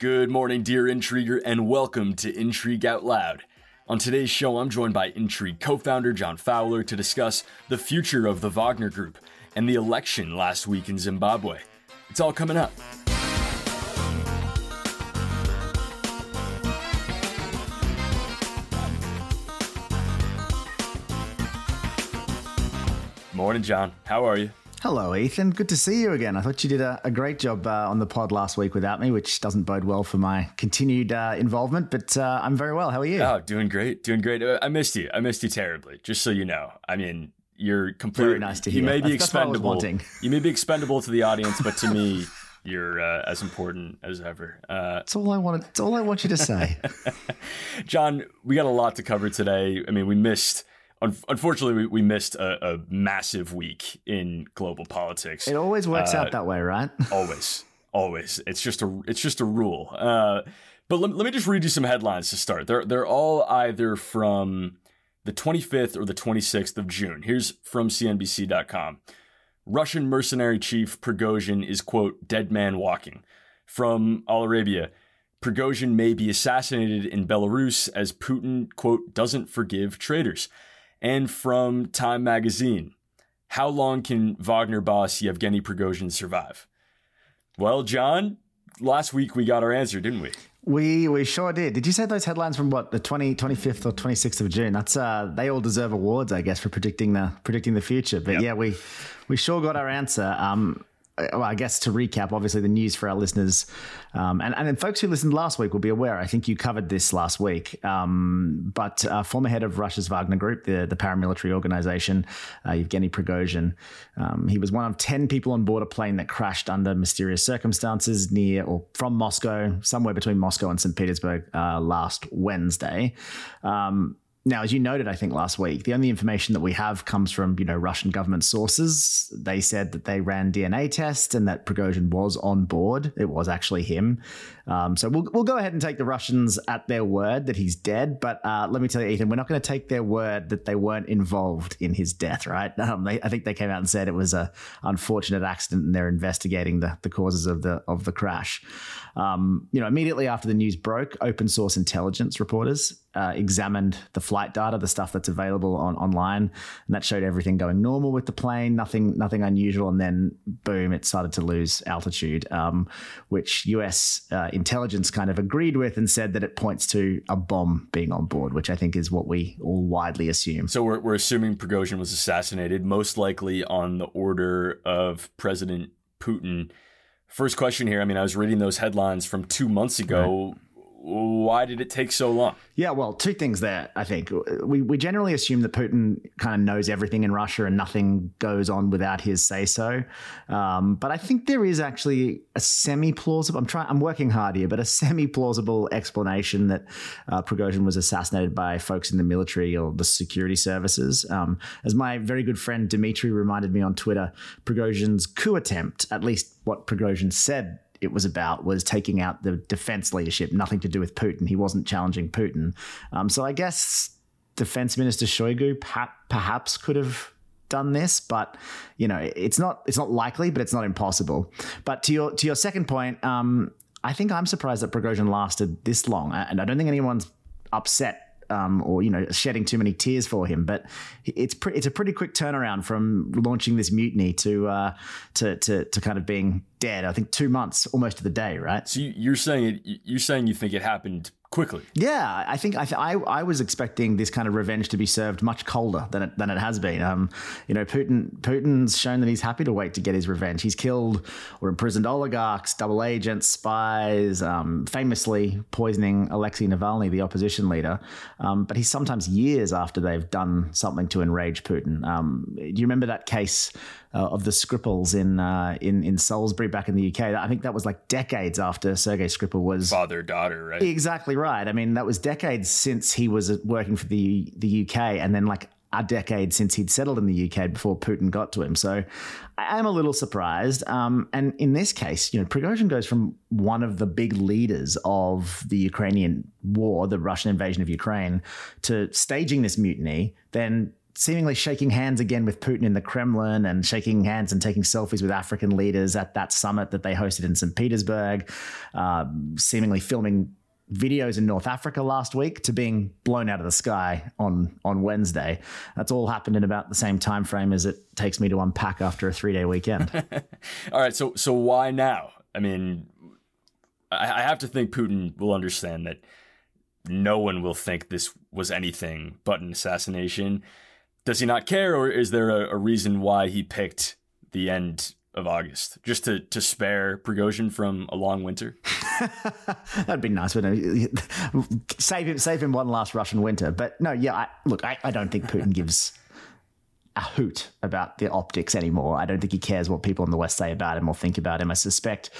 Good morning, dear intriguer, and welcome to Intrigue Out Loud. On today's show, I'm joined by Intrigue co founder John Fowler to discuss the future of the Wagner Group and the election last week in Zimbabwe. It's all coming up. Morning, John. How are you? Hello, Ethan. Good to see you again. I thought you did a, a great job uh, on the pod last week without me, which doesn't bode well for my continued uh, involvement, but uh, I'm very well. How are you? Oh, doing great. Doing great. Uh, I missed you. I missed you terribly, just so you know. I mean, you're completely Very nice to hear. You may be That's- that's what I was expendable. You may be expendable to the audience, but to me, you're uh, as important as ever. Uh, That's all I wanted. That's all I want you to say. John, we got a lot to cover today. I mean, we missed. Un- Unfortunately, we, we missed a, a massive week in global politics. it always works Uh, out that way, right? always always. It's just a it's just a rule. Uh but let, let me just read you some headlines to start. They're they're all either from the 25th or the 26th of june. Here's from cnbc.com russian mercenary chief prigozhin is quote dead man walking. From Al Arabiya prigozhin may be assassinated in belarus as putin quote doesn't forgive traitors and from time magazine how long can Wagner boss Yevgeny Prigozhin survive? Well, John, last week we got our answer, didn't we? We we sure did. Did you say those headlines from what the 20, 25th or 26th of June? That's uh they all deserve awards, I guess, for predicting the predicting the future. But yeah, we we sure got our answer. Um well, I guess to recap, obviously the news for our listeners, um, and and then folks who listened last week will be aware. I think you covered this last week. Um, but uh, former head of Russia's Wagner Group, the the paramilitary organization, uh, Yevgeny Prigozhin, um, he was one of ten people on board a plane that crashed under mysterious circumstances near or from Moscow, somewhere between Moscow and St. Petersburg, uh, last Wednesday. Now, as you noted, I think last week, the only information that we have comes from you know Russian government sources. They said that they ran DNA tests and that Prigozhin was on board. It was actually him. Um, so we'll we'll go ahead and take the Russians at their word that he's dead. But uh, let me tell you, Ethan, we're not going to take their word that they weren't involved in his death. Right? Um, they, I think they came out and said it was a unfortunate accident, and they're investigating the the causes of the of the crash. Um, you know, immediately after the news broke, open source intelligence reporters uh, examined the flight data, the stuff that's available on online, and that showed everything going normal with the plane, nothing nothing unusual. And then, boom, it started to lose altitude, um, which U.S. Uh, intelligence kind of agreed with and said that it points to a bomb being on board, which I think is what we all widely assume. So we're, we're assuming Prigozhin was assassinated, most likely on the order of President Putin. First question here. I mean, I was reading those headlines from two months ago. Why did it take so long? Yeah, well, two things there, I think. We, we generally assume that Putin kind of knows everything in Russia and nothing goes on without his say so. Um, but I think there is actually a semi plausible, I'm trying, I'm working hard here, but a semi plausible explanation that uh, Prigozhin was assassinated by folks in the military or the security services. Um, as my very good friend Dmitry reminded me on Twitter, Prigozhin's coup attempt, at least what Prigozhin said it was about was taking out the defense leadership, nothing to do with Putin. He wasn't challenging Putin. Um, so I guess Defense Minister Shoigu perha- perhaps could have done this, but you know, it's not it's not likely, but it's not impossible. But to your to your second point, um, I think I'm surprised that Prigozhin lasted this long, and I don't think anyone's upset um, or you know shedding too many tears for him. But it's pre- it's a pretty quick turnaround from launching this mutiny to uh, to, to to kind of being dead. I think two months, almost to the day, right? So you- you're saying it, you're saying you think it happened quickly. Yeah, I think I, th- I I was expecting this kind of revenge to be served much colder than it than it has been. Um, you know, Putin Putin's shown that he's happy to wait to get his revenge. He's killed or imprisoned oligarchs, double agents, spies, um, famously poisoning Alexei Navalny, the opposition leader. Um, but he's sometimes years after they've done something to enrage Putin. Um, do you remember that case? Uh, of the Skripals in uh, in in Salisbury back in the UK, I think that was like decades after Sergei Skripal was Father daughter, right? Exactly right. I mean, that was decades since he was working for the the UK, and then like a decade since he'd settled in the UK before Putin got to him. So I am a little surprised. Um, and in this case, you know, Prigozhin goes from one of the big leaders of the Ukrainian war, the Russian invasion of Ukraine, to staging this mutiny, then seemingly shaking hands again with Putin in the Kremlin and shaking hands and taking selfies with African leaders at that summit that they hosted in St. Petersburg, uh, seemingly filming videos in North Africa last week to being blown out of the sky on on Wednesday. That's all happened in about the same time frame as it takes me to unpack after a three day weekend. all right, so so why now? I mean, I, I have to think Putin will understand that no one will think this was anything but an assassination. Does he not care, or is there a, a reason why he picked the end of August, just to to spare Prigozhin from a long winter. That'd be nice, but save him save him one last Russian winter. But no, yeah, I, look, I, I don't think Putin gives a hoot about the optics anymore. I don't think he cares what people in the West say about him or think about him. I suspect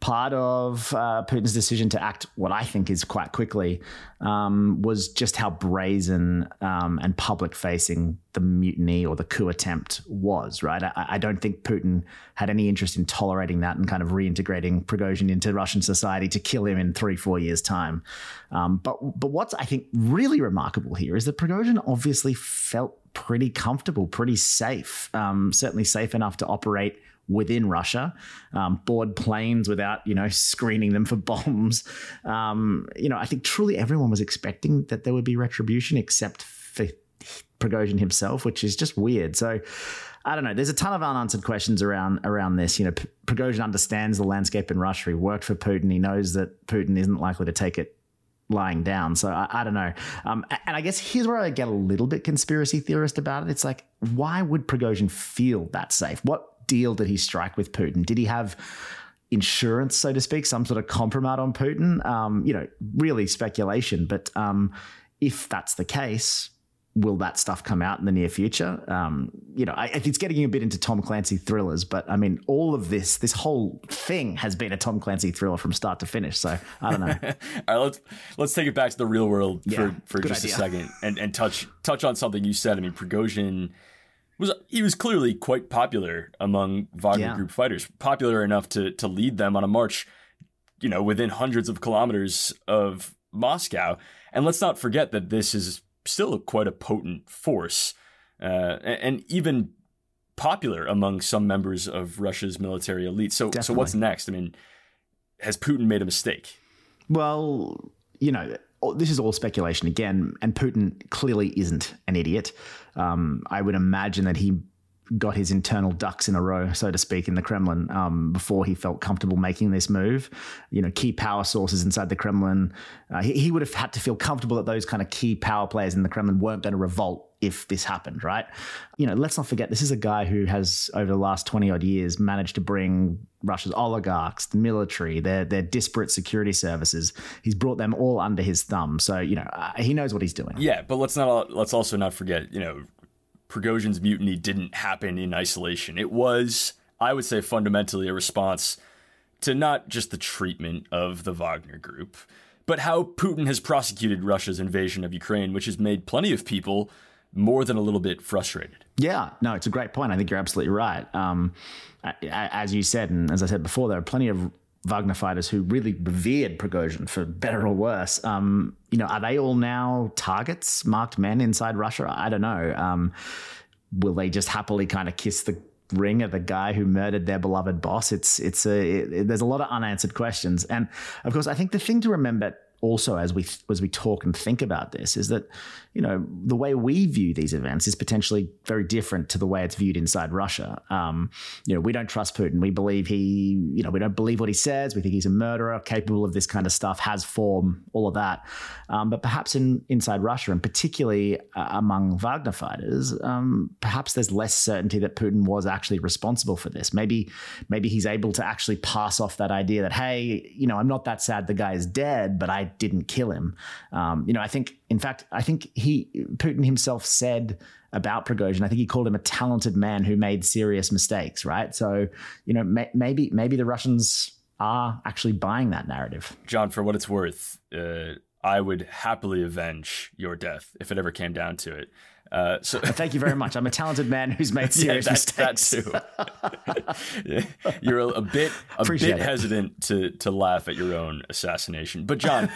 part of uh, Putin's decision to act what I think is quite quickly um, was just how brazen um, and public facing the mutiny or the coup attempt was, right? I, I, don't think Putin had any interest in tolerating that and kind of reintegrating Prigozhin into Russian society to kill him in three, four years' time. Um, but, but what's, I think, really remarkable here is that Prigozhin obviously felt pretty comfortable, pretty safe, um, certainly safe enough to operate within Russia, um, board planes without you know screening them for bombs. Um, you know, I think truly everyone was expecting that there would be retribution, except for Prigozhin himself, which is just weird. So. I don't know. There's a ton of unanswered questions around around this. You know, Prigozhin understands the landscape in Russia. He worked for Putin. He knows that Putin isn't likely to take it lying down. So I, I don't know. Um, and I guess here's where I get a little bit conspiracy theorist about it. It's like, why would Prigozhin feel that safe? What deal did he strike with Putin? Did he have insurance, so to speak, some sort of compromise on Putin? Um, you know, really speculation. But um, if that's the case, will that stuff come out in the near future? Um, you know, I, it's getting a bit into Tom Clancy thrillers, but I mean, all of this, this whole thing has been a Tom Clancy thriller from start to finish. So I don't know. all right, let's let's take it back to the real world yeah, for, for just idea. a second and, and touch touch on something you said. I mean, Prigozhin was he was clearly quite popular among Wagner yeah. Group fighters, popular enough to to lead them on a march, you know, within hundreds of kilometers of Moscow. And let's not forget that this is still quite a potent force, uh, and even popular among some members of Russia's military elite. So, Definitely. so what's next? I mean, has Putin made a mistake? Well, you know, this is all speculation again, and Putin clearly isn't an idiot. Um, I would imagine that he got his internal ducks in a row, so to speak, in the Kremlin um, before he felt comfortable making this move. You know, key power sources inside the Kremlin, uh, he, he, would have had to feel comfortable that those kind of key power players in the Kremlin weren't going to revolt if this happened, right? You know, let's not forget this is a guy who has over the last 20 odd years managed to bring Russia's oligarchs, the military, their their disparate security services. He's brought them all under his thumb. So, you know, uh, he knows what he's doing. Yeah, but let's not let's also not forget, you know, Prigozhin's mutiny didn't happen in isolation. It was, I would say, fundamentally a response to not just the treatment of the Wagner group, but how Putin has prosecuted Russia's invasion of Ukraine, which has made plenty of people more than a little bit frustrated. Yeah, no, it's a great point. I think you're absolutely right. Um, as you said, and as I said before, there are plenty of Wagner fighters who really revered Prigozhin for better or worse. Um, you know, are they all now targets, marked men inside Russia? I don't know. Um, will they just happily kind of kiss the ring of the guy who murdered their beloved boss? It's it's a it, there's a lot of unanswered questions, and of course, I think the thing to remember also as we as we talk and think about this is that you know the way we view these events is potentially very different to the way it's viewed inside Russia. Um, you know, we don't trust Putin. We believe he, you know, we don't believe what he says. We think he's a murderer, capable of this kind of stuff, has form, all of that. Um, but perhaps in inside Russia, and particularly uh, among Wagner fighters, um, perhaps there's less certainty that Putin was actually responsible for this. Maybe maybe he's able to actually pass off that idea that hey, you know, I'm not that sad the guy is dead, but I didn't kill him. Um, you know, I think, in fact, I think he Putin himself said about Prigozhin. I think he called him a talented man who made serious mistakes. Right. So, you know, may, maybe maybe the Russians are actually buying that narrative. John, for what it's worth, uh, I would happily avenge your death if it ever came down to it. Uh, so thank you very much. I'm a talented man who's made serious yeah, that, mistakes. That too. You're a, a bit a Appreciate bit it. hesitant to to laugh at your own assassination. But John,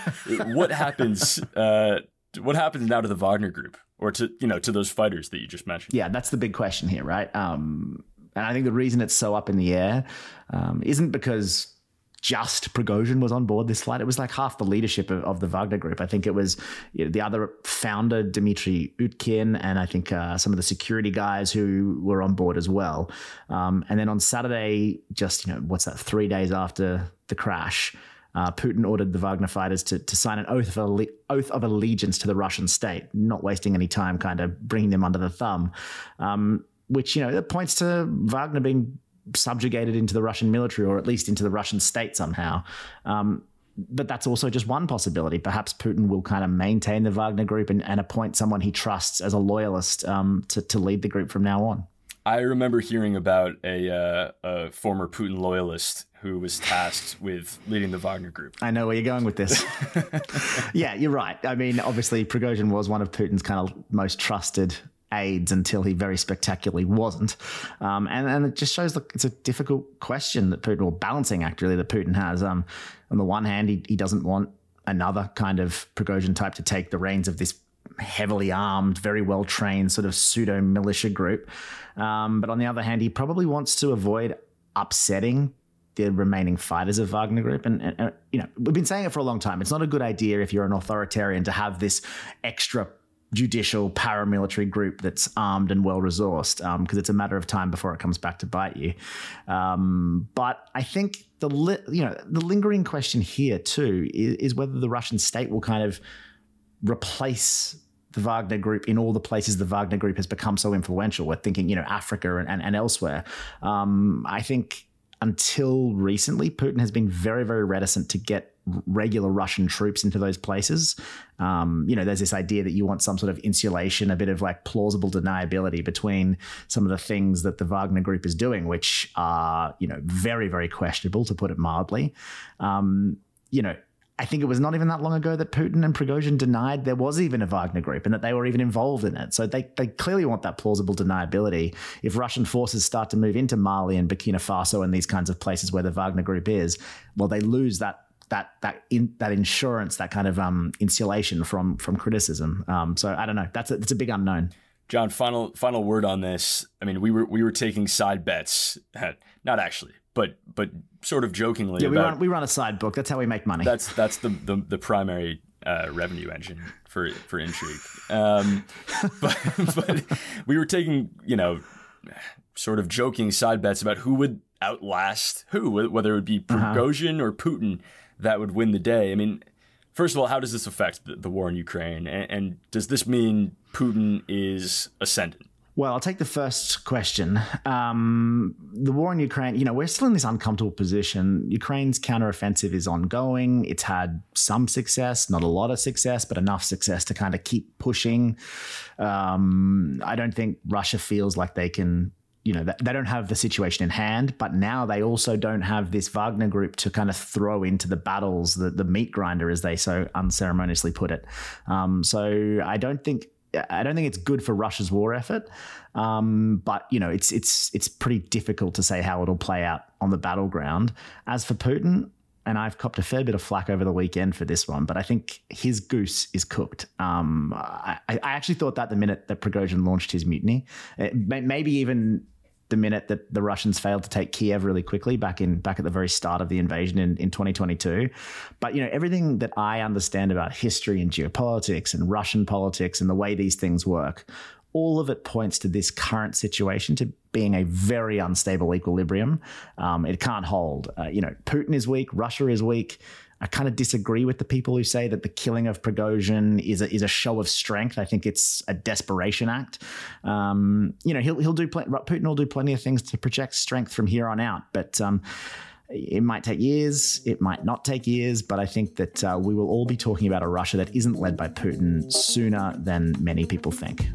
what happens uh, what happens now to the Wagner Group or to you know to those fighters that you just mentioned? Yeah, that's the big question here, right? Um, and I think the reason it's so up in the air um, isn't because just Prigozhin was on board this flight. It was like half the leadership of, of the Wagner Group. I think it was you know, the other founder, Dmitry Utkin, and I think uh, some of the security guys who were on board as well. Um, and then on Saturday, just you know, what's that? Three days after the crash. Uh, Putin ordered the Wagner fighters to, to sign an oath of, alle- oath of allegiance to the Russian state, not wasting any time, kind of bringing them under the thumb. Um, which you know points to Wagner being subjugated into the Russian military or at least into the Russian state somehow. Um, but that's also just one possibility. Perhaps Putin will kind of maintain the Wagner group and, and appoint someone he trusts as a loyalist um, to, to lead the group from now on. I remember hearing about a, uh, a former Putin loyalist who was tasked with leading the Wagner group. I know where you're going with this. yeah, you're right. I mean, obviously, Prigozhin was one of Putin's kind of most trusted aides until he very spectacularly wasn't. Um, and, and it just shows like it's a difficult question that Putin, or balancing act really, that Putin has. Um, on the one hand, he, he doesn't want another kind of Prigozhin type to take the reins of this heavily armed, very well trained sort of pseudo militia group. Um, but on the other hand, he probably wants to avoid upsetting the remaining fighters of Wagner Group. And, and, and, you know, we've been saying it for a long time. It's not a good idea if you're an authoritarian to have this extra judicial paramilitary group that's armed and well resourced because um, it's a matter of time before it comes back to bite you. Um, but I think the li- you know the lingering question here too is, is, whether the Russian state will kind of replace the Wagner group in all the places the Wagner group has become so influential. We're thinking you know Africa and, and, and elsewhere. Um, I think until recently, Putin has been very, very reticent to get regular Russian troops into those places. Um, you know, there's this idea that you want some sort of insulation, a bit of like plausible deniability between some of the things that the Wagner group is doing, which are, you know, very, very questionable, to put it mildly. Um, you know, I think it was not even that long ago that Putin and Prigozhin denied there was even a Wagner group and that they were even involved in it. So they, they clearly want that plausible deniability. If Russian forces start to move into Mali and Burkina Faso and these kinds of places where the Wagner group is, well, they lose that that that in, that insurance, that kind of um, insulation from from criticism. Um, so I don't know. That's a, that's a big unknown. John, final final word on this. I mean, we were we were taking side bets, not actually, but but sort of jokingly. Yeah, we run we run a side book. That's how we make money. That's that's the the, the primary uh, revenue engine for for intrigue. Um, but but we were taking you know sort of joking side bets about who would outlast who, whether it would be uh-huh. Prigozhin uh-huh. or Putin that would win the day. I mean, first of all, how does this affect the, the war in Ukraine? And, and, does this mean Putin is ascendant? Well, I'll take the first question. Um, the war in Ukraine, you know, we're still in this uncomfortable position. Ukraine's counteroffensive is ongoing. It's had some success, not a lot of success, but enough success to kind of keep pushing. Um, I don't think Russia feels like they can you know, they don't have the situation in hand, but now they also don't have this Wagner group to kind of throw into the battles, the, the meat grinder, as they so unceremoniously put it. Um, so I don't think I don't think it's good for Russia's war effort, um, but you know it's it's it's pretty difficult to say how it'll play out on the battleground. As for Putin, and I've copped a fair bit of flack over the weekend for this one, but I think his goose is cooked. Um, I, I, actually thought that the minute that Prigozhin launched his mutiny, it, maybe even the minute that the Russians failed to take Kiev really quickly back in back at the very start of the invasion in, in 2022. But you know, everything that I understand about history and geopolitics and Russian politics and the way these things work, all of it points to this current situation to being a very unstable equilibrium. Um, it can't hold. Uh, you know, Putin is weak, Russia is weak. I kind of disagree with the people who say that the killing of Prigozhin is a, is a show of strength. I think it's a desperation act. Um, you know, he'll he'll do pl- Putin will do plenty of things to project strength from here on out, but. Um, it might take years, it might not take years, but I think that uh, we will all be talking about a Russia that isn't led by Putin sooner than many people think.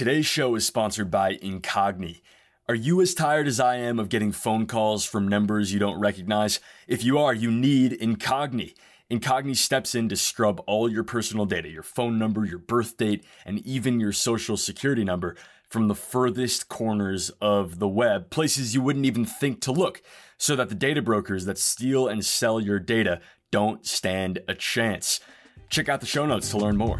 Today's show is sponsored by Incogni. Are you as tired as I am of getting phone calls from numbers you don't recognize? If you are, you need Incogni. Incogni steps in to scrub all your personal data, your phone number, your birth date, and even your social security number from the furthest corners of the web, places you wouldn't even think to look, so that the data brokers that steal and sell your data don't stand a chance. Check out the show notes to learn more.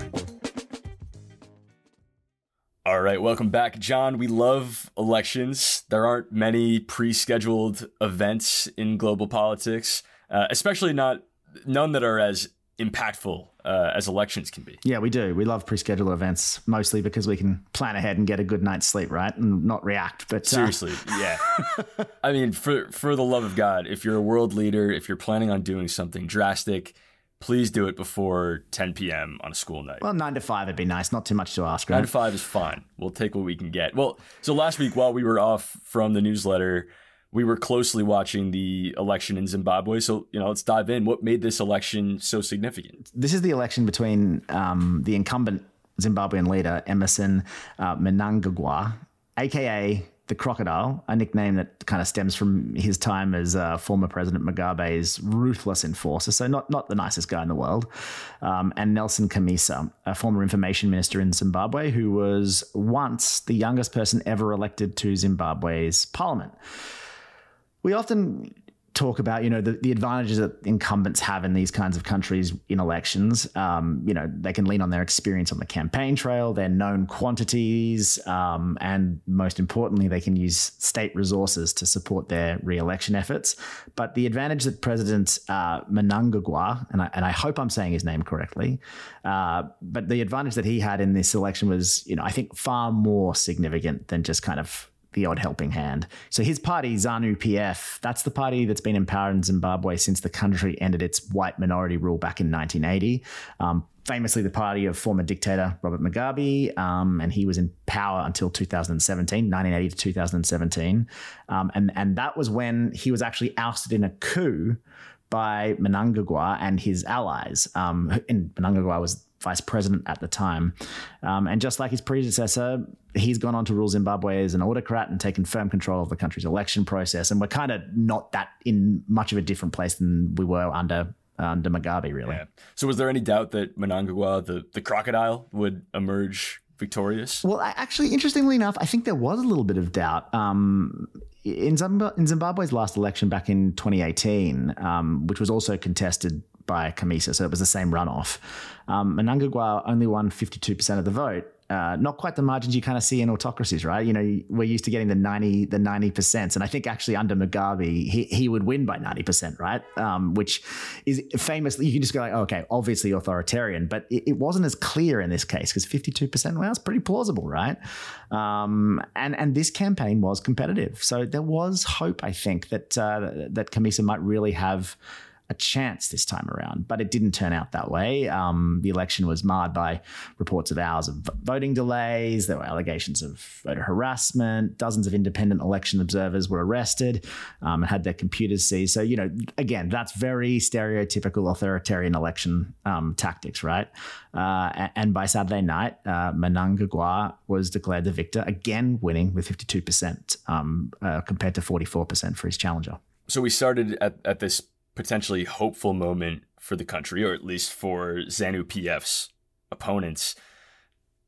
All right, welcome back, John. We love elections. There aren't many pre scheduled events in global politics, uh, especially not none that are as impactful uh, as elections can be. Yeah, we do. We love pre-scheduled events mostly because we can plan ahead and get a good night's sleep, right, and not react. But uh... seriously, yeah. I mean, for for the love of God, if you're a world leader, if you're planning on doing something drastic, please do it before 10 p.m. on a school night. Well, nine to five would be nice. Not too much to ask. Right? Nine to five is fine. We'll take what we can get. Well, so last week while we were off from the newsletter we were closely watching the election in Zimbabwe. So, you know, let's dive in. What made this election so significant? This is the election between um, the incumbent Zimbabwean leader, Emmerson uh, Mnangagwa, aka the crocodile, a nickname that kind of stems from his time as uh, former President Mugabe's ruthless enforcer. So not not the nicest guy in the world. Um, and Nelson Chamisa, a former information minister in Zimbabwe, who was once the youngest person ever elected to Zimbabwe's parliament we often talk about you know the, the advantages that incumbents have in these kinds of countries in elections. Um, you know they can lean on their experience on the campaign trail their known quantities um, and most importantly they can use state resources to support their re-election efforts. But the advantage that president uh, Mnangagwa and I, and I hope i'm saying his name correctly uh, but the advantage that he had in this election was you know i think far more significant than just kind of the odd helping hand. So his party, ZANU PF, that's the party that's been in power in Zimbabwe since the country ended its white minority rule back in 1980. Um, famously, the party of former dictator Robert Mugabe, um, and he was in power until 2017, 1980 to 2017. Um, and, and that was when he was actually ousted in a coup by Mnangagwa and his allies. Um, and Mnangagwa was vice president at the time. Um, and just like his predecessor, he's gone on to rule Zimbabwe as an autocrat and taken firm control of the country's election process. And we're kind of not that in much of a different place than we were under under Mugabe, really. Yeah. So, was there any doubt that Mnangagwa, the the crocodile, would emerge victorious? Well, actually, interestingly enough, I think there was a little bit of doubt. Um, in, Zimbabwe's last election back in 2018, um, which was also contested by Chamisa, so it was the same runoff. Um, Mnangagwa only won 52% of the vote. Uh, not quite the margins you kind of see in autocracies, right? You know, we're used to getting the 90, the 90%. And I think actually under Mugabe, he, he would win by 90%, right? Um, which is famously, you can just go like, oh, okay, obviously authoritarian, but it, it, wasn't as clear in this case because 52%, well, that's pretty plausible, right? Um, and, and this campaign was competitive. So there was hope, I think, that, uh, that Chamisa might really have a chance this time around, but it didn't turn out that way. Um, the election was marred by reports of hours of voting delays. There were allegations of voter harassment. Dozens of independent election observers were arrested um, and had their computers seized. So, you know, again, that's very stereotypical authoritarian election um, tactics, right? Uh, and by Saturday night, uh, Mnangagwa was declared the victor, again winning with 52% um, uh, compared to 44% for his challenger. So we started at, at this potentially hopeful moment for the country, or at least for ZANU PF's opponents.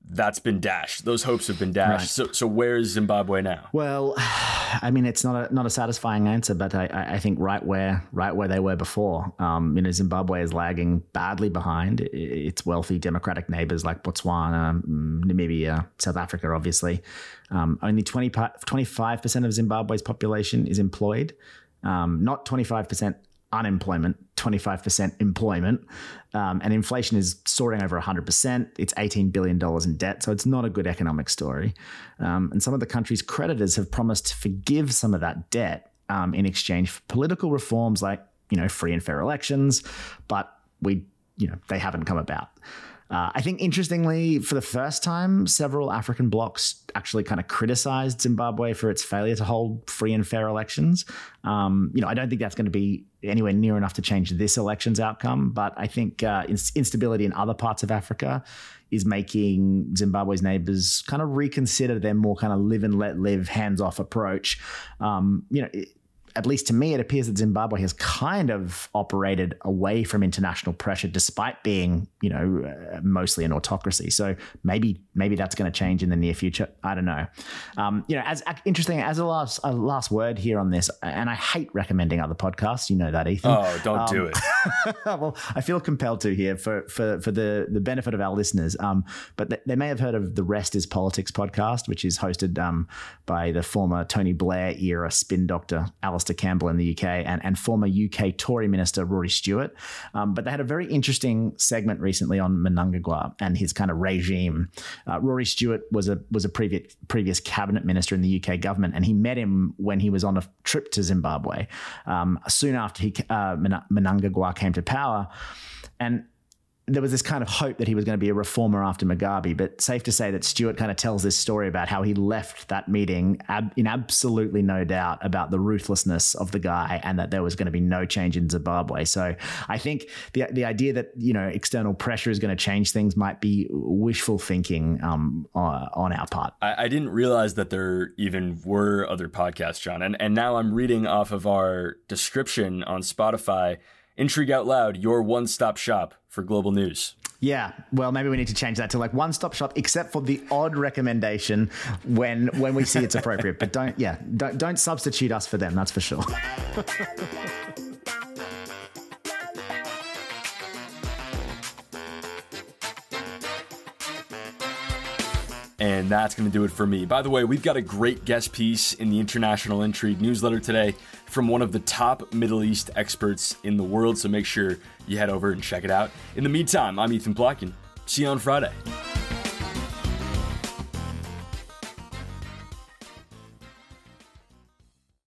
That's been dashed. Those hopes have been dashed. Right. So, so where's Zimbabwe now? Well, I mean, it's not a not a satisfying answer, but I, I think right where right where they were before. Um, you know, Zimbabwe is lagging badly behind its wealthy democratic neighbors like Botswana, mm, Namibia, South Africa. Obviously, um, only 25 percent of Zimbabwe's population is employed. Um, not twenty five percent unemployment, 25% employment, um, and inflation is soaring over 100%. It's $18 billion in debt, so it's not a good economic story. Um, and some of the country's creditors have promised to forgive some of that debt um, in exchange for political reforms like, you know, free and fair elections, but we, you know, they haven't come about. Uh, I think interestingly, for the first time, several African blocs actually kind of criticized Zimbabwe for its failure to hold free and fair elections. Um, you know, I don't think that's going to be anywhere near enough to change this election's outcome, but I think uh, instability in other parts of Africa is making Zimbabwe's neighbors kind of reconsider their more kind of live and let live, hands off approach. Um, you know. It, at least to me, it appears that Zimbabwe has kind of operated away from international pressure, despite being, you know, uh, mostly an autocracy. So maybe maybe that's going to change in the near future. I don't know. Um, you know, as interesting as a last a last word here on this, and I hate recommending other podcasts. You know that, Ethan. Oh, don't um, do it. well, I feel compelled to here for for for the the benefit of our listeners. Um, but they, they may have heard of the Rest Is Politics podcast, which is hosted um, by the former Tony Blair era spin doctor Alastair Campbell in the UK and, and former UK Tory minister Rory Stewart. Um, but they had a very interesting segment recently on Mnangagwa and his kind of regime. Uh, Rory Stewart was a was a previous previous cabinet minister in the UK government, and he met him when he was on a trip to Zimbabwe um, soon after he uh, Mnangagwa came to power. And there was this kind of hope that he was going to be a reformer after Mugabe, but safe to say that Stewart kind of tells this story about how he left that meeting ab- in absolutely no doubt about the ruthlessness of the guy and that there was going to be no change in Zimbabwe. So I think the the idea that you know external pressure is going to change things might be wishful thinking um, uh, on our part. I, I didn't realize that there even were other podcasts, John, and and now I'm reading off of our description on Spotify Intrigue Out Loud, your one stop shop for global news. Yeah, well, maybe we need to change that to like one stop shop, except for the odd recommendation when when we see it's appropriate. but don't, yeah, don't don't substitute us for them. That's for sure. And that's going to do it for me. By the way, we've got a great guest piece in the International Intrigue newsletter today from one of the top Middle East experts in the world, so make sure you head over and check it out. In the meantime, I'm Ethan Plotkin. See you on Friday.